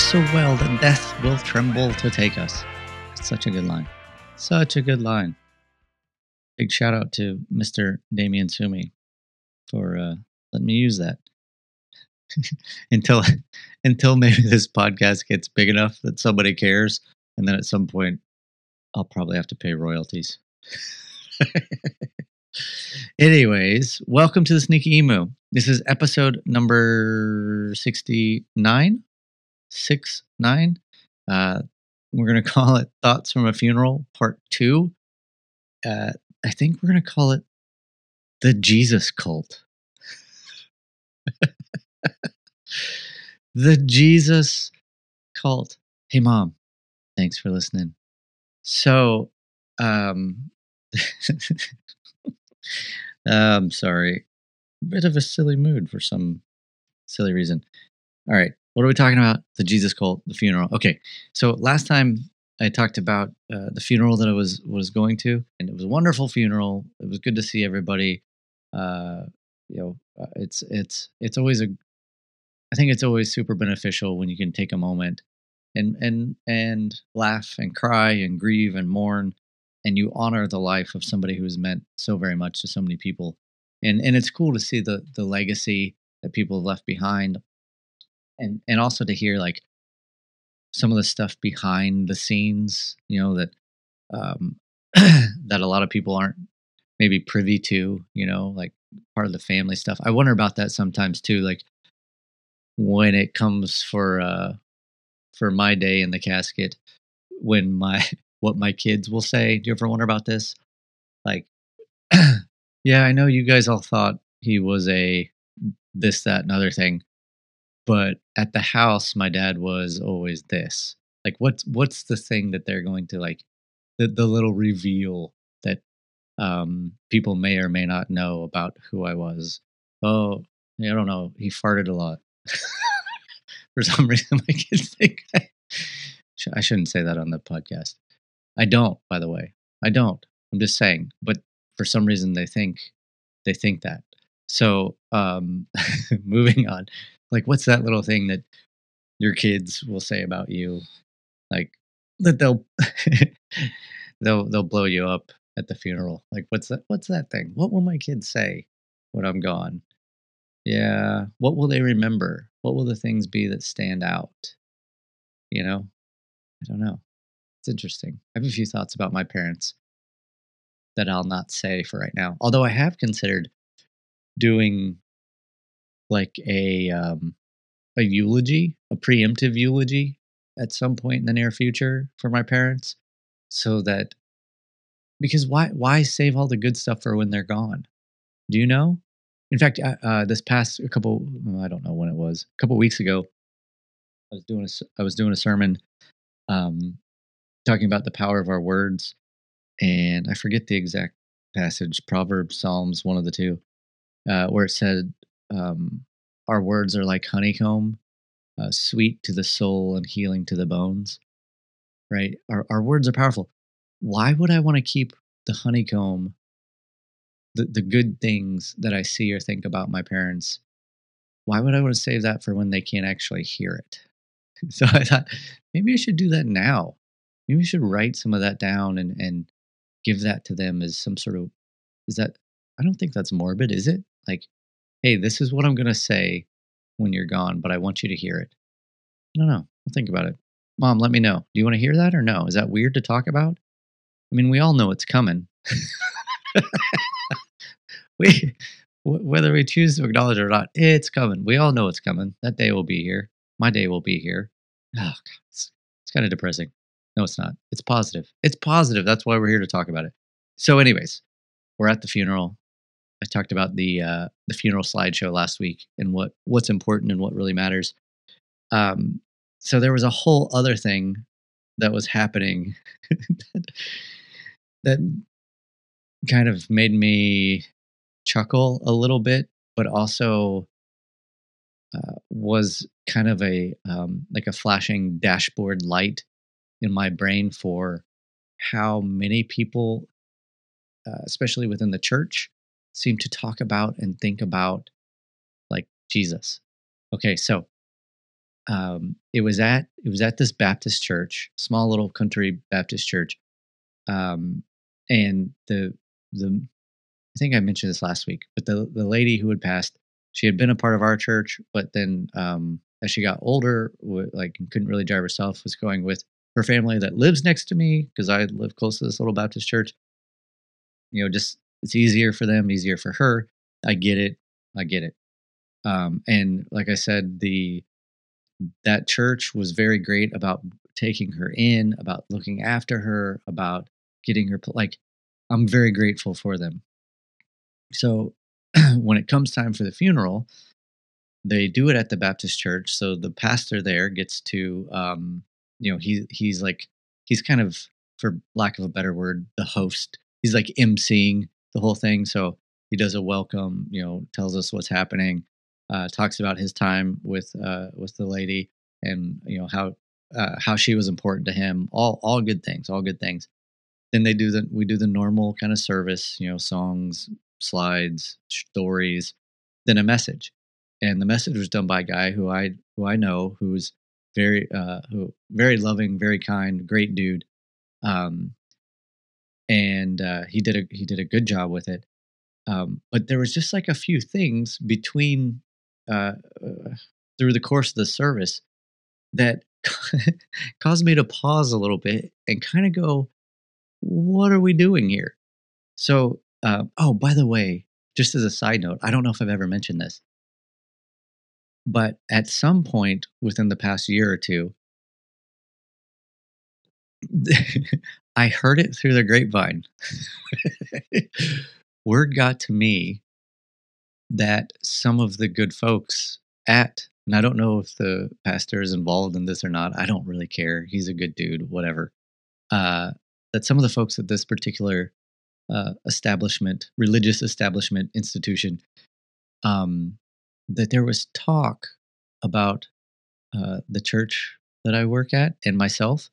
so well that death will tremble to take us. It's such a good line. Such a good line. Big shout out to Mr. Damien Sumi for uh, letting me use that. until until maybe this podcast gets big enough that somebody cares, and then at some point I'll probably have to pay royalties. Anyways, welcome to the Sneaky Emu. This is episode number 69. Six, nine. Uh, we're going to call it Thoughts from a Funeral, Part Two. Uh, I think we're going to call it The Jesus Cult. the Jesus Cult. Hey, Mom. Thanks for listening. So, um, I'm sorry. Bit of a silly mood for some silly reason. All right. What are we talking about? The Jesus cult, the funeral. Okay. So last time I talked about uh, the funeral that I was was going to, and it was a wonderful funeral. It was good to see everybody. Uh, you know, uh, it's it's it's always a. I think it's always super beneficial when you can take a moment and and and laugh and cry and grieve and mourn and you honor the life of somebody who's meant so very much to so many people and and it's cool to see the the legacy that people have left behind and and also to hear like some of the stuff behind the scenes you know that um that a lot of people aren't maybe privy to you know like part of the family stuff i wonder about that sometimes too like when it comes for uh for my day in the casket when my what my kids will say. Do you ever wonder about this? Like, yeah, I know you guys all thought he was a this, that, and other thing, but at the house, my dad was always this. Like, what's what's the thing that they're going to like the the little reveal that um, people may or may not know about who I was? Oh, I don't know. He farted a lot. For some reason, my kids think I, I shouldn't say that on the podcast. I don't, by the way. I don't. I'm just saying. But for some reason they think they think that. So um moving on. Like what's that little thing that your kids will say about you? Like that they'll they'll they'll blow you up at the funeral. Like what's that what's that thing? What will my kids say when I'm gone? Yeah, what will they remember? What will the things be that stand out? You know? I don't know. It's interesting. I have a few thoughts about my parents that I'll not say for right now. Although I have considered doing like a um, a eulogy, a preemptive eulogy at some point in the near future for my parents so that because why why save all the good stuff for when they're gone? Do you know? In fact, uh, uh this past a couple I don't know when it was a couple weeks ago, I was doing a I was doing a sermon um, talking about the power of our words. And I forget the exact passage, Proverbs, Psalms, one of the two, uh, where it said, um, Our words are like honeycomb, uh, sweet to the soul and healing to the bones. Right? Our, our words are powerful. Why would I want to keep the honeycomb, the, the good things that I see or think about my parents? Why would I want to save that for when they can't actually hear it? So I thought maybe I should do that now maybe we should write some of that down and and give that to them as some sort of is that I don't think that's morbid, is it? Like, hey, this is what I'm gonna say when you're gone, but I want you to hear it. Don't know. I'll think about it. Mom, let me know. Do you want to hear that or no? Is that weird to talk about? I mean, we all know it's coming. we whether we choose to acknowledge it or not, it's coming. We all know it's coming. That day will be here. My day will be here. Oh, God, it's, it's kind of depressing. No, it's not. It's positive. It's positive. That's why we're here to talk about it. So, anyways, we're at the funeral. I talked about the uh, the funeral slideshow last week and what what's important and what really matters. Um, so there was a whole other thing that was happening that, that kind of made me chuckle a little bit, but also uh, was kind of a um, like a flashing dashboard light in my brain for how many people, uh, especially within the church, seem to talk about and think about like Jesus. Okay, so um, it was at it was at this Baptist church, small little country Baptist church, um, and the the I think I mentioned this last week, but the the lady who had passed, she had been a part of our church, but then um, as she got older, w- like couldn't really drive herself, was going with her family that lives next to me because I live close to this little Baptist church. You know, just it's easier for them, easier for her. I get it. I get it. Um, and like I said, the that church was very great about taking her in, about looking after her, about getting her like I'm very grateful for them. So when it comes time for the funeral, they do it at the Baptist church. So the pastor there gets to, um, you know, he he's like he's kind of, for lack of a better word, the host. He's like emceeing the whole thing. So he does a welcome, you know, tells us what's happening, uh, talks about his time with uh, with the lady, and you know how uh, how she was important to him. All all good things, all good things. Then they do the we do the normal kind of service, you know, songs, slides, stories, then a message. And the message was done by a guy who I who I know who's very uh who very loving, very kind, great dude. Um and uh he did a he did a good job with it. Um but there was just like a few things between uh, uh through the course of the service that caused me to pause a little bit and kind of go, what are we doing here? So, uh, oh, by the way, just as a side note, I don't know if I've ever mentioned this, but at some point within the past year or two, I heard it through the grapevine. Word got to me that some of the good folks at, and I don't know if the pastor is involved in this or not. I don't really care. He's a good dude, whatever. Uh, that some of the folks at this particular uh, establishment, religious establishment institution, um, that there was talk about uh, the church that I work at and myself,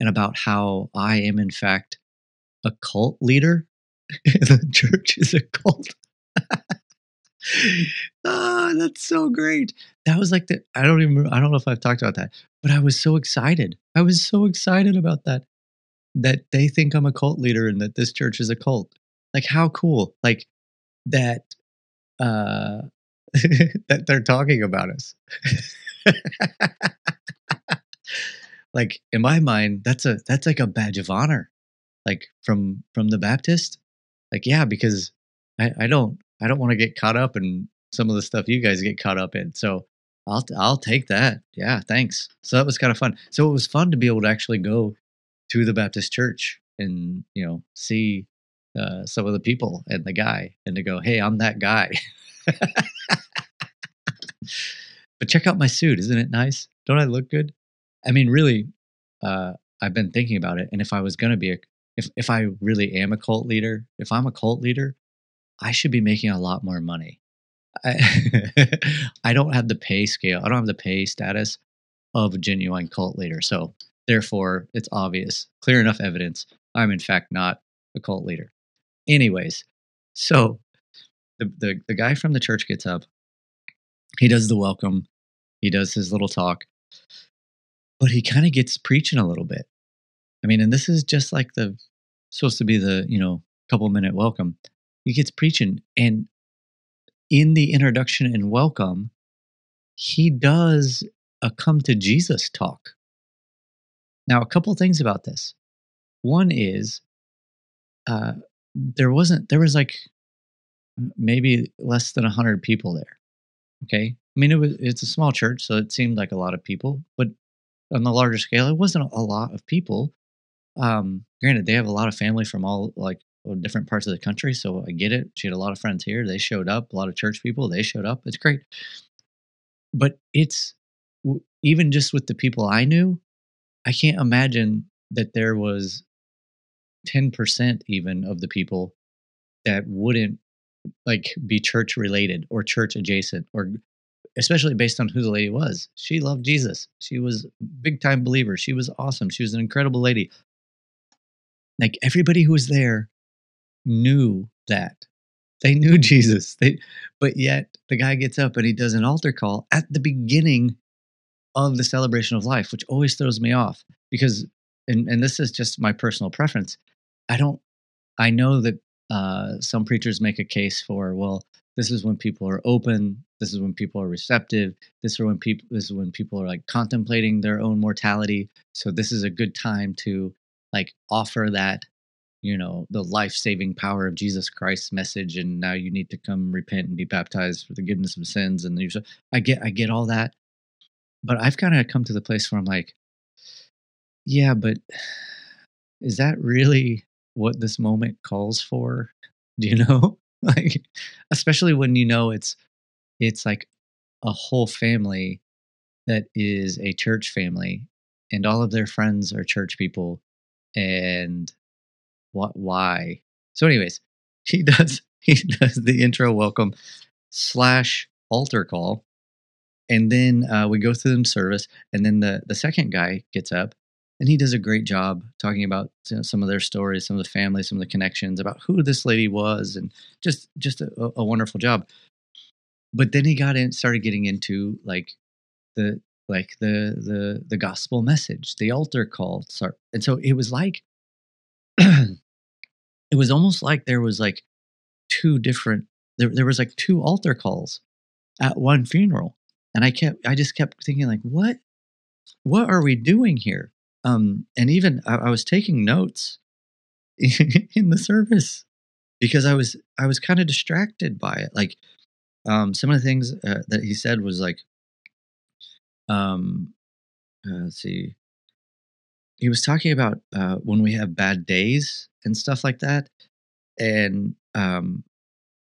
and about how I am, in fact, a cult leader. the church is a cult. ah, that's so great. That was like the I don't even I don't know if I've talked about that, but I was so excited. I was so excited about that that they think I'm a cult leader and that this church is a cult. Like how cool. Like that uh that they're talking about us. Like in my mind that's a that's like a badge of honor like from from the baptist like yeah because i i don't i don't want to get caught up in some of the stuff you guys get caught up in so i'll i'll take that yeah thanks so that was kind of fun so it was fun to be able to actually go to the Baptist church and you know see uh, some of the people and the guy and to go, hey, I'm that guy. but check out my suit, isn't it nice? Don't I look good? I mean, really, uh, I've been thinking about it, and if I was going to be a, if if I really am a cult leader, if I'm a cult leader, I should be making a lot more money. I, I don't have the pay scale. I don't have the pay status of a genuine cult leader. So Therefore, it's obvious, clear enough evidence. I'm in fact not a cult leader. Anyways, so the, the, the guy from the church gets up. He does the welcome. He does his little talk. But he kind of gets preaching a little bit. I mean, and this is just like the supposed to be the, you know, couple minute welcome. He gets preaching and in the introduction and welcome, he does a come to Jesus talk. Now, a couple things about this. One is uh, there wasn't, there was like maybe less than 100 people there. Okay. I mean, it was, it's a small church, so it seemed like a lot of people, but on the larger scale, it wasn't a lot of people. Um, granted, they have a lot of family from all like different parts of the country, so I get it. She had a lot of friends here. They showed up, a lot of church people, they showed up. It's great. But it's even just with the people I knew, I can't imagine that there was 10% even of the people that wouldn't like be church related or church adjacent or especially based on who the lady was. She loved Jesus. She was big time believer. She was awesome. She was an incredible lady. Like everybody who was there knew that they knew Jesus. They, but yet the guy gets up and he does an altar call at the beginning of the celebration of life, which always throws me off because, and, and this is just my personal preference. I don't, I know that uh, some preachers make a case for, well, this is when people are open. This is when people are receptive. This is when people, this is when people are like contemplating their own mortality. So this is a good time to like offer that you know the life-saving power of jesus christ's message and now you need to come repent and be baptized for the forgiveness of sins and you i get i get all that but i've kind of come to the place where i'm like yeah but is that really what this moment calls for do you know like especially when you know it's it's like a whole family that is a church family and all of their friends are church people and what why? So anyways he does he does the intro welcome slash altar call and then uh, we go through the service and then the the second guy gets up and he does a great job talking about you know, some of their stories some of the family some of the connections about who this lady was and just just a, a wonderful job. But then he got in started getting into like the like the the the gospel message the altar call start and so it was like it was almost like there was like two different there, there was like two altar calls at one funeral. And i kept i just kept thinking like what? What are we doing here um and even i, I was taking notes in the service because i was i was kind of distracted by it like um some of the things uh, that he said was like um uh, let's see he was talking about uh, when we have bad days and stuff like that, and um,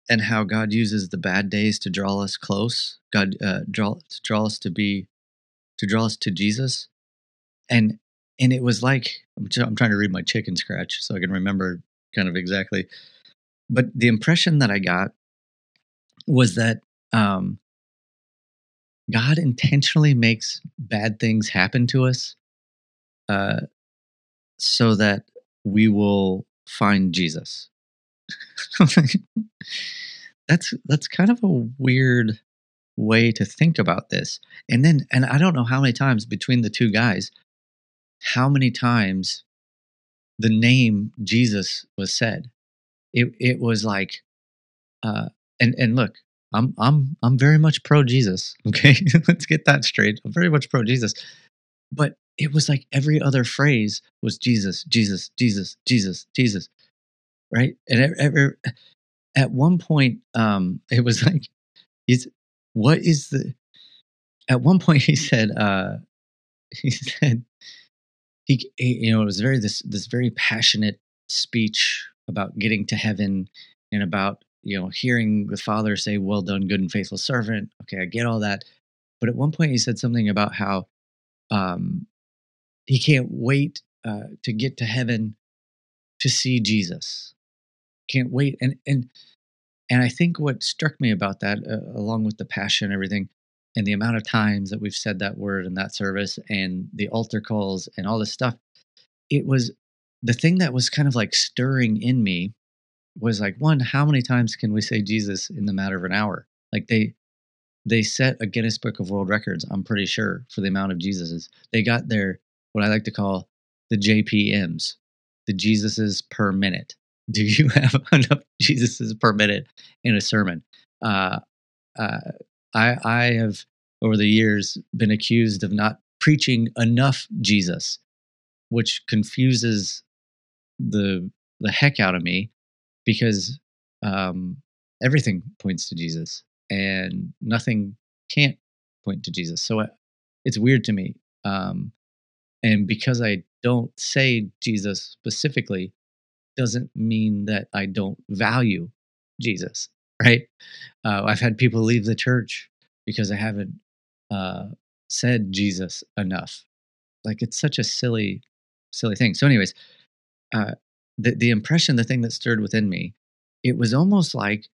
and how God uses the bad days to draw us close. God uh, draw to draw us to be to draw us to Jesus, and and it was like I'm, trying to read my chicken scratch so I can remember kind of exactly. But the impression that I got was that um, God intentionally makes bad things happen to us uh, so that we will find Jesus. that's that's kind of a weird way to think about this. And then and I don't know how many times between the two guys how many times the name Jesus was said. It it was like uh and and look, I'm I'm I'm very much pro Jesus, okay? Let's get that straight. I'm very much pro Jesus. But it was like every other phrase was Jesus, Jesus, Jesus, Jesus, Jesus, right? And every, at one point, um, it was like, "Is what is the?" At one point, he said, uh, "He said he, he, you know, it was very this this very passionate speech about getting to heaven and about you know hearing the Father say, "Well done, good and faithful servant." Okay, I get all that, but at one point, he said something about how um, he can't wait uh, to get to heaven to see Jesus. Can't wait. And and and I think what struck me about that, uh, along with the passion everything, and the amount of times that we've said that word in that service, and the altar calls and all this stuff, it was the thing that was kind of like stirring in me was like one, how many times can we say Jesus in the matter of an hour? Like they they set a Guinness Book of World Records, I'm pretty sure, for the amount of Jesuses. They got their what I like to call the JPMs, the Jesuses per minute. Do you have enough Jesuses per minute in a sermon? Uh, uh, I, I have over the years been accused of not preaching enough Jesus, which confuses the the heck out of me because um, everything points to Jesus and nothing can't point to Jesus. So uh, it's weird to me. Um, and because I don't say Jesus specifically, doesn't mean that I don't value Jesus, right? Uh, I've had people leave the church because I haven't uh, said Jesus enough. Like it's such a silly, silly thing. So, anyways, uh, the the impression, the thing that stirred within me, it was almost like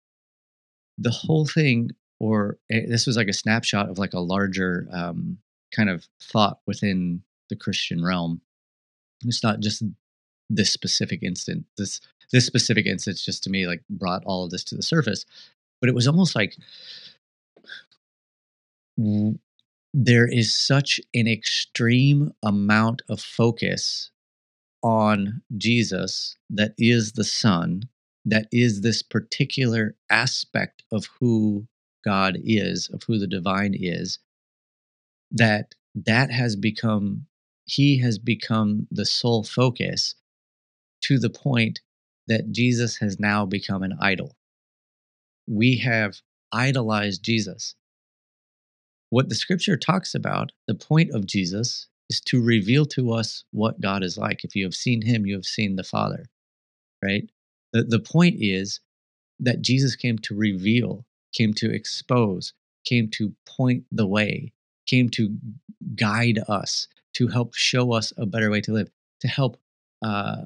the whole thing, or eh, this was like a snapshot of like a larger um, kind of thought within the Christian realm. It's not just this specific instant. This this specific instance just to me like brought all of this to the surface. But it was almost like there is such an extreme amount of focus on Jesus that is the Son, that is this particular aspect of who God is, of who the divine is, that that has become he has become the sole focus to the point that Jesus has now become an idol. We have idolized Jesus. What the scripture talks about, the point of Jesus is to reveal to us what God is like. If you have seen him, you have seen the Father, right? The, the point is that Jesus came to reveal, came to expose, came to point the way, came to guide us, to help show us a better way to live, to help uh,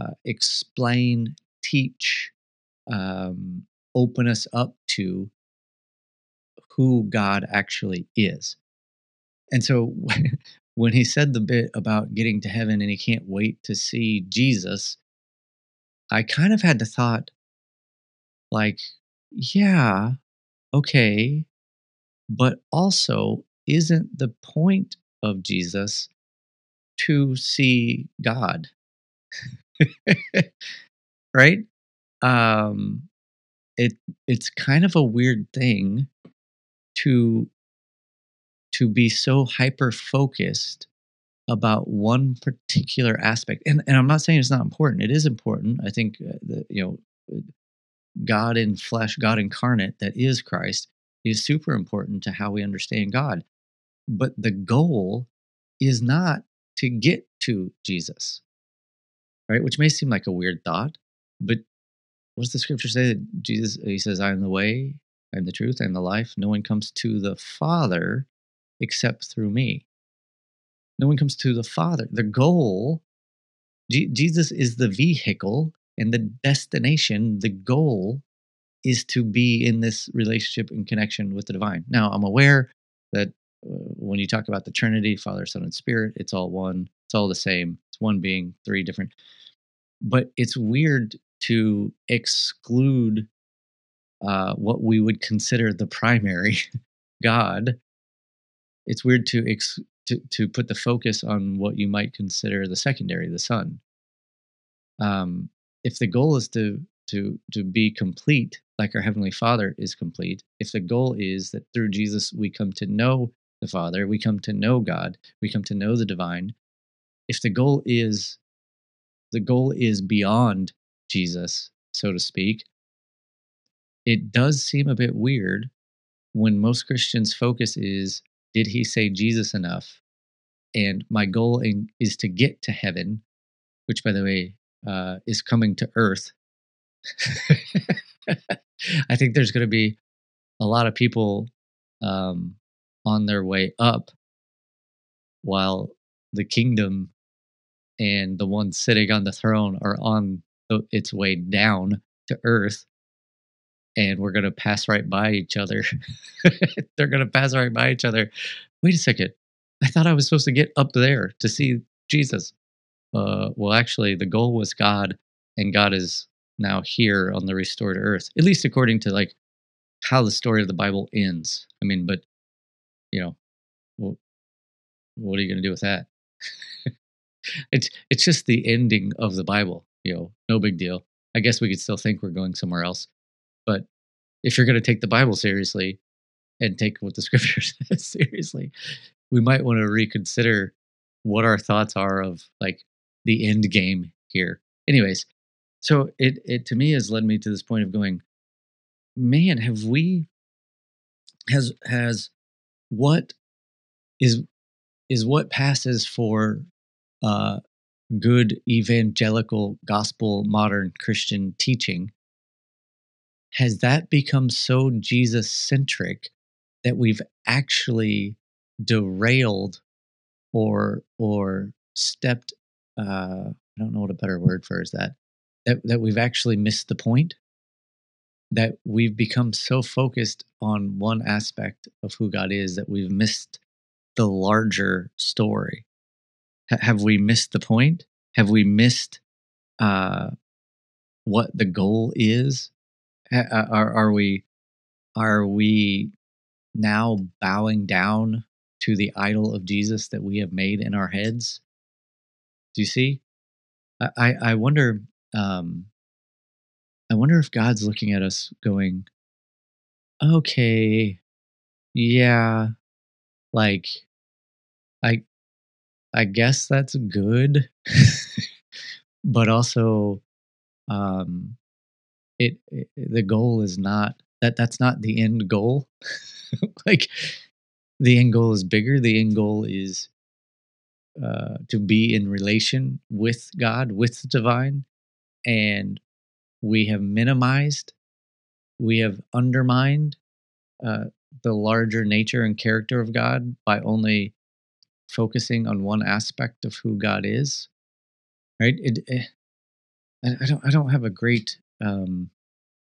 uh, explain, teach, um, open us up to who God actually is. And so when he said the bit about getting to heaven and he can't wait to see Jesus, I kind of had the thought, like, yeah, okay, but also, isn't the point of Jesus to see God? right? Um, it it's kind of a weird thing to to be so hyper focused about one particular aspect and, and i'm not saying it's not important it is important i think uh, that you know god in flesh god incarnate that is christ is super important to how we understand god but the goal is not to get to jesus right which may seem like a weird thought but what does the scripture say that jesus he says i am the way i am the truth i am the life no one comes to the father except through me no one comes to the Father. The goal, G- Jesus is the vehicle and the destination, the goal is to be in this relationship and connection with the divine. Now, I'm aware that uh, when you talk about the Trinity, Father, Son, and Spirit, it's all one, it's all the same. It's one being, three different. But it's weird to exclude uh, what we would consider the primary God. It's weird to ex- to, to put the focus on what you might consider the secondary, the Son. Um, if the goal is to to to be complete, like our Heavenly Father is complete, if the goal is that through Jesus we come to know the Father, we come to know God, we come to know the divine, if the goal is the goal is beyond Jesus, so to speak, it does seem a bit weird when most Christians' focus is did he say Jesus enough? And my goal in, is to get to heaven, which, by the way, uh, is coming to earth. I think there's going to be a lot of people um, on their way up while the kingdom and the one sitting on the throne are on the, its way down to earth and we're going to pass right by each other. They're going to pass right by each other. Wait a second. I thought I was supposed to get up there to see Jesus. Uh, well, actually, the goal was God, and God is now here on the restored earth, at least according to like how the story of the Bible ends. I mean, but you know, well, what are you going to do with that? it's it's just the ending of the Bible. You know, no big deal. I guess we could still think we're going somewhere else. But if you're going to take the Bible seriously and take what the scripture says seriously, we might want to reconsider what our thoughts are of like the end game here. Anyways, so it it to me has led me to this point of going, man, have we has has what is is what passes for uh good evangelical gospel modern Christian teaching has that become so Jesus centric that we've actually derailed or or stepped uh, I don't know what a better word for is that that that we've actually missed the point that we've become so focused on one aspect of who God is that we've missed the larger story. H- have we missed the point? Have we missed uh, what the goal is? Ha- Are are we are we now bowing down to the idol of Jesus that we have made in our heads? Do you see? I I wonder. Um, I wonder if God's looking at us, going, "Okay, yeah, like I I guess that's good, but also, um, it, it the goal is not that that's not the end goal. like the end goal is bigger. The end goal is uh, to be in relation with God, with the divine, and we have minimized, we have undermined uh, the larger nature and character of God by only focusing on one aspect of who God is. Right? It, eh, I, I don't. I don't have a great um,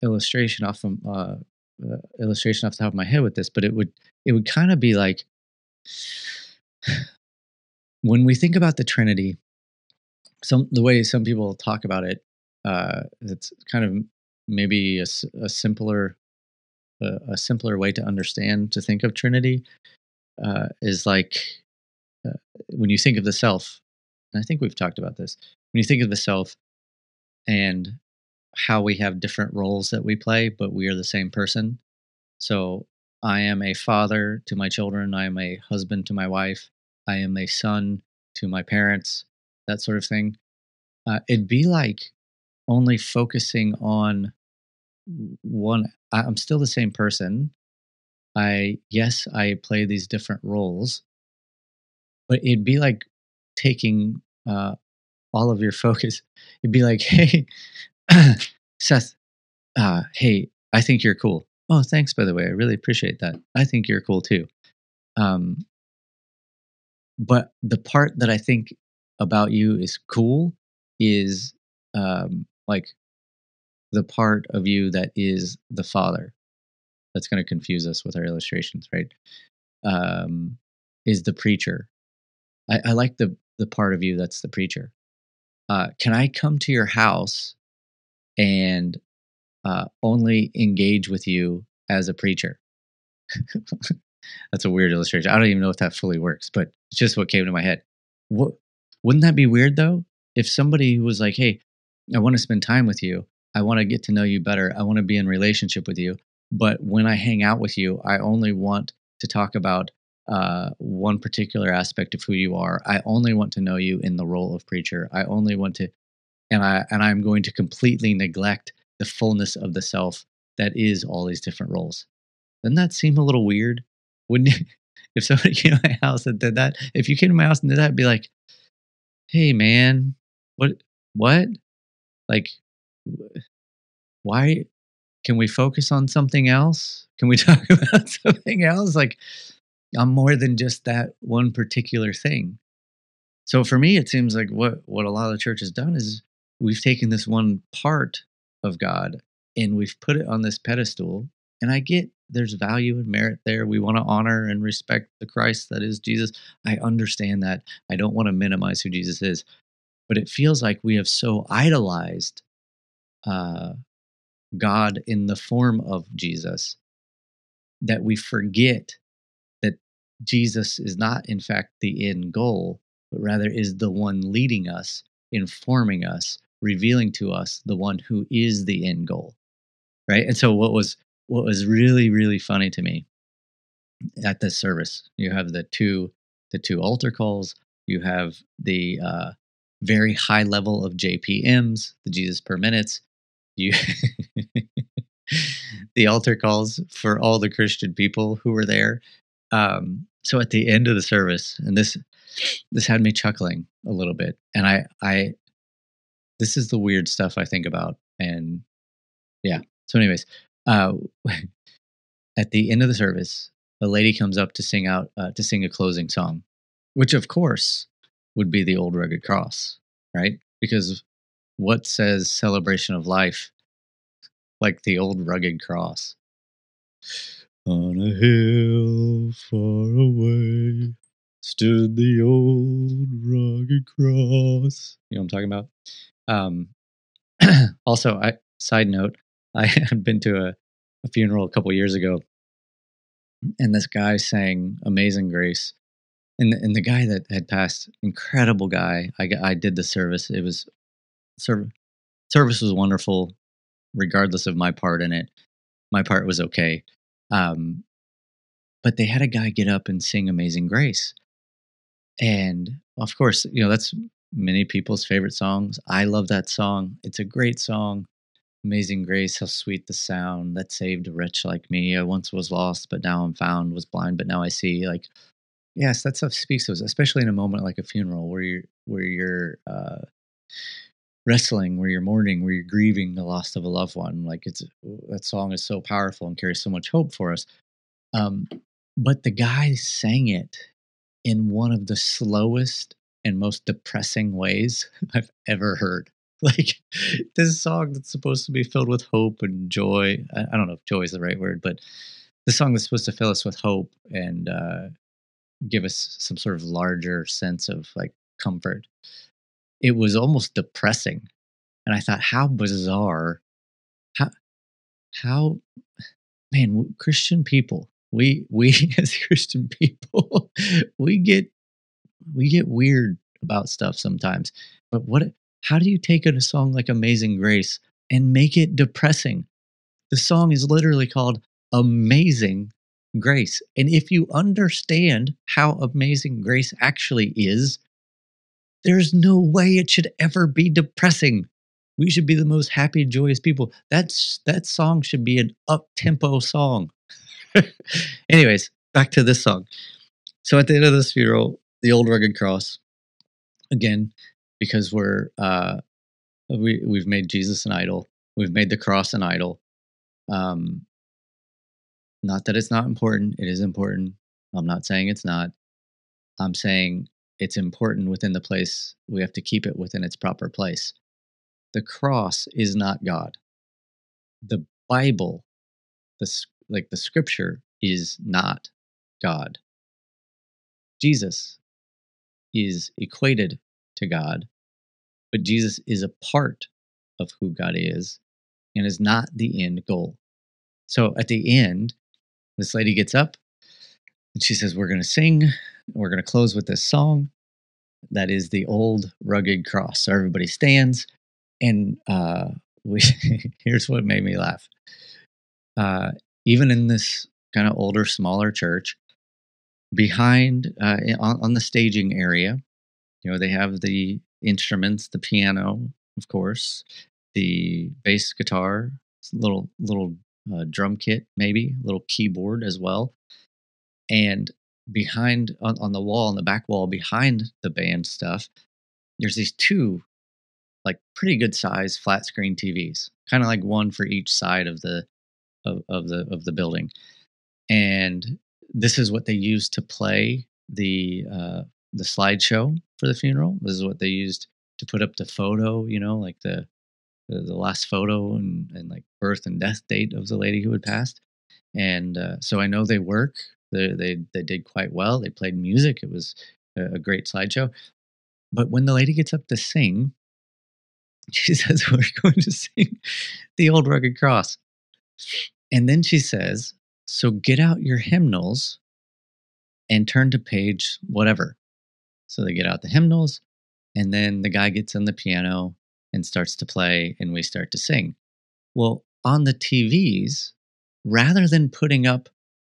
illustration off of uh, uh, illustration off the top of my head with this, but it would it would kind of be like when we think about the Trinity. Some the way some people talk about it, uh, it's kind of maybe a, a simpler a, a simpler way to understand to think of Trinity uh, is like when you think of the self. And I think we've talked about this. When you think of the self and how we have different roles that we play, but we are the same person. So I am a father to my children. I am a husband to my wife. I am a son to my parents, that sort of thing. Uh, it'd be like only focusing on one. I'm still the same person. I, yes, I play these different roles, but it'd be like taking uh, all of your focus. It'd be like, hey, Seth, uh, hey, I think you're cool. Oh, thanks, by the way. I really appreciate that. I think you're cool too. Um, but the part that I think about you is cool is um, like the part of you that is the father. That's going to confuse us with our illustrations, right? Um, is the preacher. I, I like the the part of you that's the preacher. Uh, can I come to your house and uh, only engage with you as a preacher? That's a weird illustration. I don't even know if that fully works, but it's just what came to my head. What wouldn't that be weird though? If somebody was like, "Hey, I want to spend time with you. I want to get to know you better. I want to be in relationship with you, but when I hang out with you, I only want to talk about uh, one particular aspect of who you are. I only want to know you in the role of preacher. I only want to, and I and I'm going to completely neglect the fullness of the self that is all these different roles. Doesn't that seem a little weird? Wouldn't you, if somebody came to my house and did that? If you came to my house and did that, I'd be like, "Hey, man, what? What? Like, why? Can we focus on something else? Can we talk about something else? Like, I'm more than just that one particular thing." So for me, it seems like what what a lot of the church has done is we've taken this one part of God and we've put it on this pedestal. And I get there's value and merit there. We want to honor and respect the Christ that is Jesus. I understand that. I don't want to minimize who Jesus is, but it feels like we have so idolized uh, God in the form of Jesus that we forget Jesus is not, in fact, the end goal, but rather is the one leading us, informing us, revealing to us the one who is the end goal. Right. And so what was what was really, really funny to me at this service, you have the two the two altar calls, you have the uh, very high level of JPMs, the Jesus per minutes, you the altar calls for all the Christian people who were there. Um, so at the end of the service, and this this had me chuckling a little bit, and I I this is the weird stuff I think about, and yeah. So, anyways, uh, at the end of the service, a lady comes up to sing out uh, to sing a closing song, which of course would be the old rugged cross, right? Because what says celebration of life like the old rugged cross? On a hill far away stood the old rugged cross. You know what I'm talking about? Um, also, I side note, I had been to a, a funeral a couple years ago, and this guy sang "Amazing Grace," and the, and the guy that had passed, incredible guy. I I did the service. It was service service was wonderful, regardless of my part in it. My part was okay, um, but they had a guy get up and sing "Amazing Grace," and of course, you know that's many people's favorite songs. I love that song. It's a great song. Amazing grace, how sweet the sound that saved a wretch like me. I once was lost, but now I'm found, was blind, but now I see. Like, yes, that stuff speaks to us, especially in a moment like a funeral where you're where you're uh, wrestling, where you're mourning, where you're grieving the loss of a loved one. Like it's that song is so powerful and carries so much hope for us. Um, but the guy sang it in one of the slowest and most depressing ways I've ever heard. Like this song that's supposed to be filled with hope and joy. I, I don't know if joy is the right word, but the song that's supposed to fill us with hope and uh, give us some sort of larger sense of like comfort. It was almost depressing, and I thought, how bizarre, how how man, Christian people, we we as Christian people, we get we get weird about stuff sometimes. But what how do you take a song like Amazing Grace and make it depressing? The song is literally called Amazing Grace. And if you understand how amazing grace actually is, there's no way it should ever be depressing. We should be the most happy, joyous people. That's that song should be an up tempo song. Anyways, back to this song. So at the end of this funeral, the old rugged cross, again, because we're uh, we we've made Jesus an idol. We've made the cross an idol. Um, not that it's not important. It is important. I'm not saying it's not. I'm saying it's important within the place. We have to keep it within its proper place. The cross is not God. The Bible, the like the Scripture, is not God. Jesus is equated to God, but Jesus is a part of who God is and is not the end goal. So at the end, this lady gets up and she says, We're going to sing. We're going to close with this song. That is the old rugged cross. So everybody stands. And uh, we, here's what made me laugh. Uh, even in this kind of older, smaller church, behind uh, on, on the staging area, you know, they have the instruments, the piano, of course, the bass guitar, little little uh, drum kit, maybe a little keyboard as well, and behind on, on the wall, on the back wall behind the band stuff, there's these two like pretty good size flat screen TVs, kind of like one for each side of the of, of the of the building, and this is what they used to play the uh, the slideshow for the funeral. This is what they used to put up the photo, you know, like the the, the last photo and, and like birth and death date of the lady who had passed. And uh, so I know they work. They, they they did quite well. They played music. It was a, a great slideshow. But when the lady gets up to sing, she says, "We're going to sing the old rugged cross," and then she says, "So get out your hymnals and turn to page whatever." So they get out the hymnals, and then the guy gets on the piano and starts to play, and we start to sing. Well, on the TVs, rather than putting up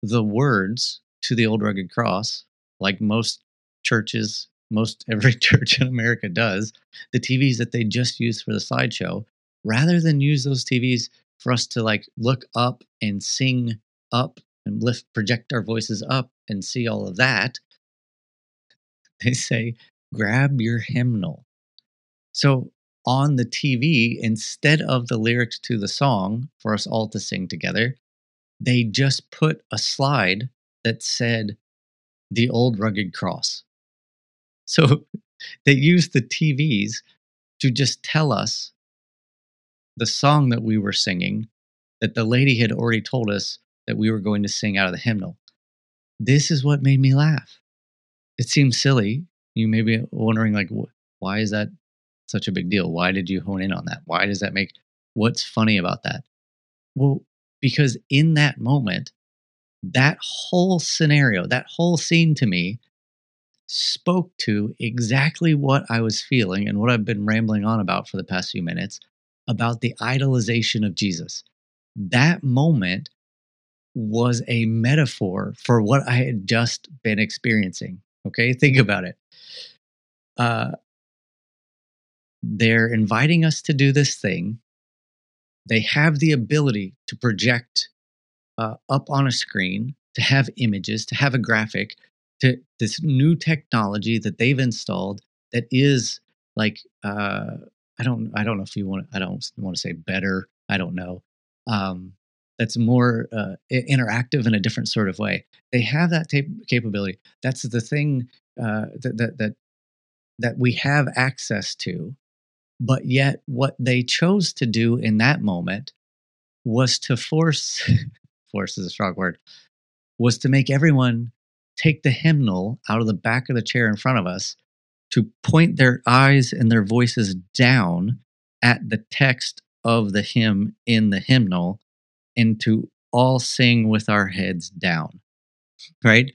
the words to the old rugged cross, like most churches, most every church in America does, the TVs that they just use for the slideshow, rather than use those TVs for us to like look up and sing up and lift, project our voices up and see all of that, they say, grab your hymnal. So on the TV, instead of the lyrics to the song for us all to sing together, they just put a slide that said the old rugged cross. So they used the TVs to just tell us the song that we were singing that the lady had already told us that we were going to sing out of the hymnal. This is what made me laugh it seems silly. You may be wondering, like, why is that such a big deal? Why did you hone in on that? Why does that make what's funny about that? Well, because in that moment, that whole scenario, that whole scene to me spoke to exactly what I was feeling and what I've been rambling on about for the past few minutes about the idolization of Jesus. That moment was a metaphor for what I had just been experiencing. Okay, think about it. Uh, they're inviting us to do this thing. They have the ability to project uh, up on a screen, to have images, to have a graphic, to this new technology that they've installed that is like uh, I don't I don't know if you want I don't want to say better I don't know um, that's more uh, interactive in a different sort of way. They have that capability. That's the thing uh, that, that that that we have access to, but yet what they chose to do in that moment was to force force is a strong word was to make everyone take the hymnal out of the back of the chair in front of us to point their eyes and their voices down at the text of the hymn in the hymnal and to all sing with our heads down right?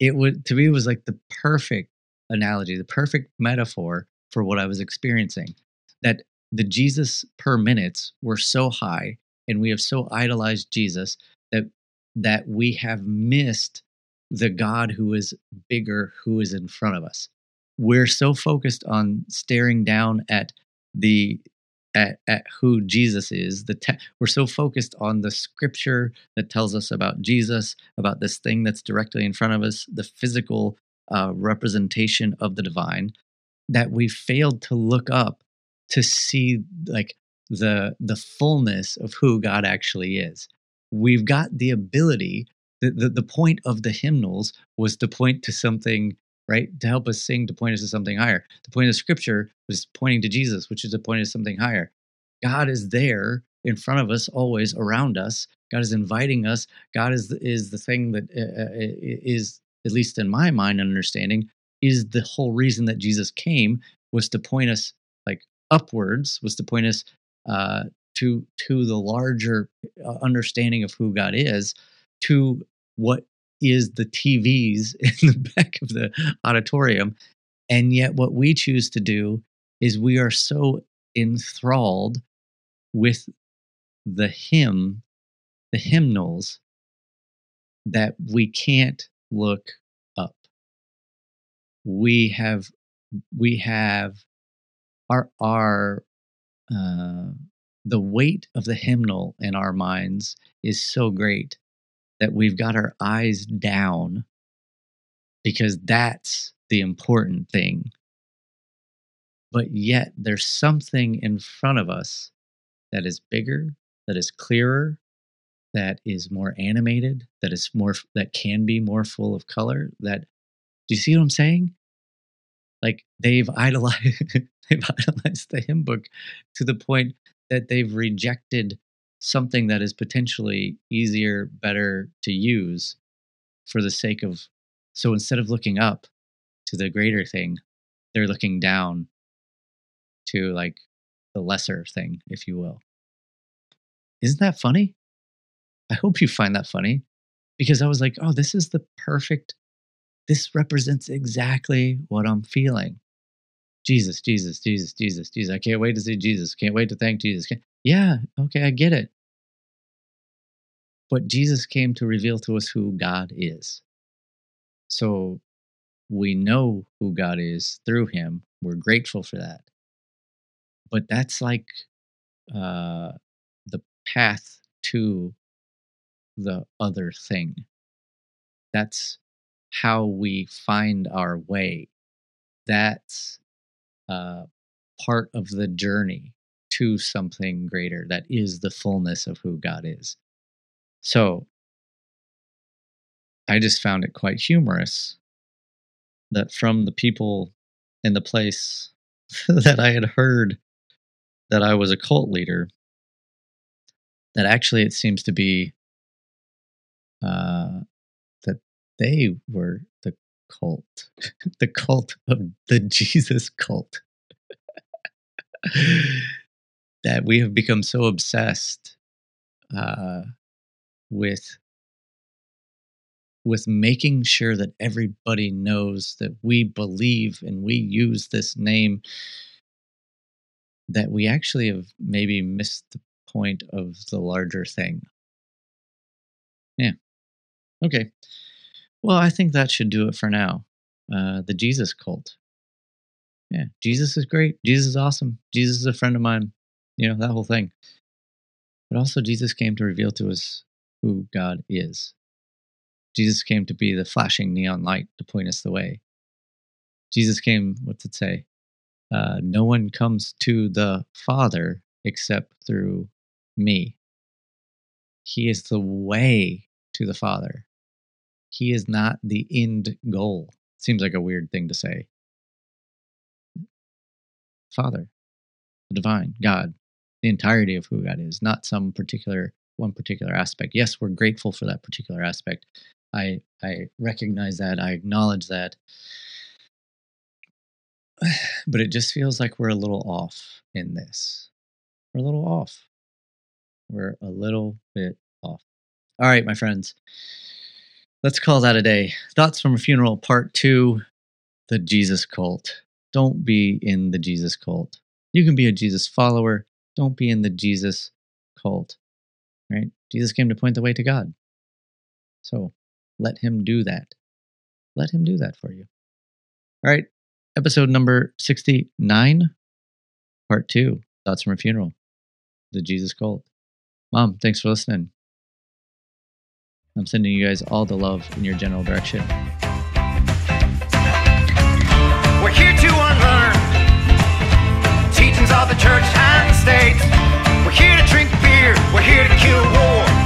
It would to me was like the perfect analogy the perfect metaphor for what i was experiencing that the jesus per minutes were so high and we have so idolized jesus that that we have missed the god who is bigger who is in front of us we're so focused on staring down at the at, at who Jesus is. The te- we're so focused on the scripture that tells us about Jesus, about this thing that's directly in front of us, the physical uh, representation of the divine, that we failed to look up to see like the the fullness of who God actually is. We've got the ability. The, the, the point of the hymnals was to point to something right? To help us sing, to point us to something higher. The point of scripture was pointing to Jesus, which is to point us to something higher. God is there in front of us, always around us. God is inviting us. God is is the thing that uh, uh is, at least in my mind and understanding, is the whole reason that Jesus came was to point us upwards, was to point us uh, to to the larger uh, understanding of who God is, to what is the TVs in the back of the auditorium. And yet, what we choose to do is we are so enthralled with the hymn, the hymnals, that we can't look up. We have, we have our, our, uh, the weight of the hymnal in our minds is so great that we've got our eyes down because that's the important thing. But yet there's something in front of us that is bigger, that is clearer, that is more animated, that is more that can be more full of color. That do you see what I'm saying? Like they've idolized they've idolized the hymn book to the point that they've rejected something that is potentially easier, better to use for the sake of. So instead of looking up to the greater thing, they're looking down to like the lesser thing, if you will. Isn't that funny? I hope you find that funny because I was like, oh, this is the perfect, this represents exactly what I'm feeling. Jesus, Jesus, Jesus, Jesus, Jesus. I can't wait to see Jesus. Can't wait to thank Jesus. Yeah, okay, I get it. But Jesus came to reveal to us who God is. So we know who God is through him. We're grateful for that. But that's like uh, the path to the other thing. That's how we find our way. That's uh, part of the journey to something greater that is the fullness of who God is. So I just found it quite humorous that from the people in the place that I had heard that I was a cult leader, that actually it seems to be uh, they were the cult, the cult of the Jesus cult. that we have become so obsessed uh, with with making sure that everybody knows that we believe and we use this name that we actually have maybe missed the point of the larger thing. Yeah. Okay. Well, I think that should do it for now. Uh, the Jesus cult. Yeah, Jesus is great. Jesus is awesome. Jesus is a friend of mine. You know, that whole thing. But also, Jesus came to reveal to us who God is. Jesus came to be the flashing neon light to point us the way. Jesus came, what's it say? Uh, no one comes to the Father except through me. He is the way to the Father. He is not the end goal. Seems like a weird thing to say. Father, the divine, God, the entirety of who God is, not some particular one particular aspect. Yes, we're grateful for that particular aspect. I I recognize that. I acknowledge that. But it just feels like we're a little off in this. We're a little off. We're a little bit off. All right, my friends. Let's call that a day. Thoughts from a funeral, part two the Jesus cult. Don't be in the Jesus cult. You can be a Jesus follower. Don't be in the Jesus cult. Right? Jesus came to point the way to God. So let him do that. Let him do that for you. All right. Episode number 69, part two Thoughts from a Funeral, the Jesus cult. Mom, thanks for listening. I'm sending you guys all the love in your general direction. We're here to unlearn teachings of the church and the state. We're here to drink beer. We're here to kill war.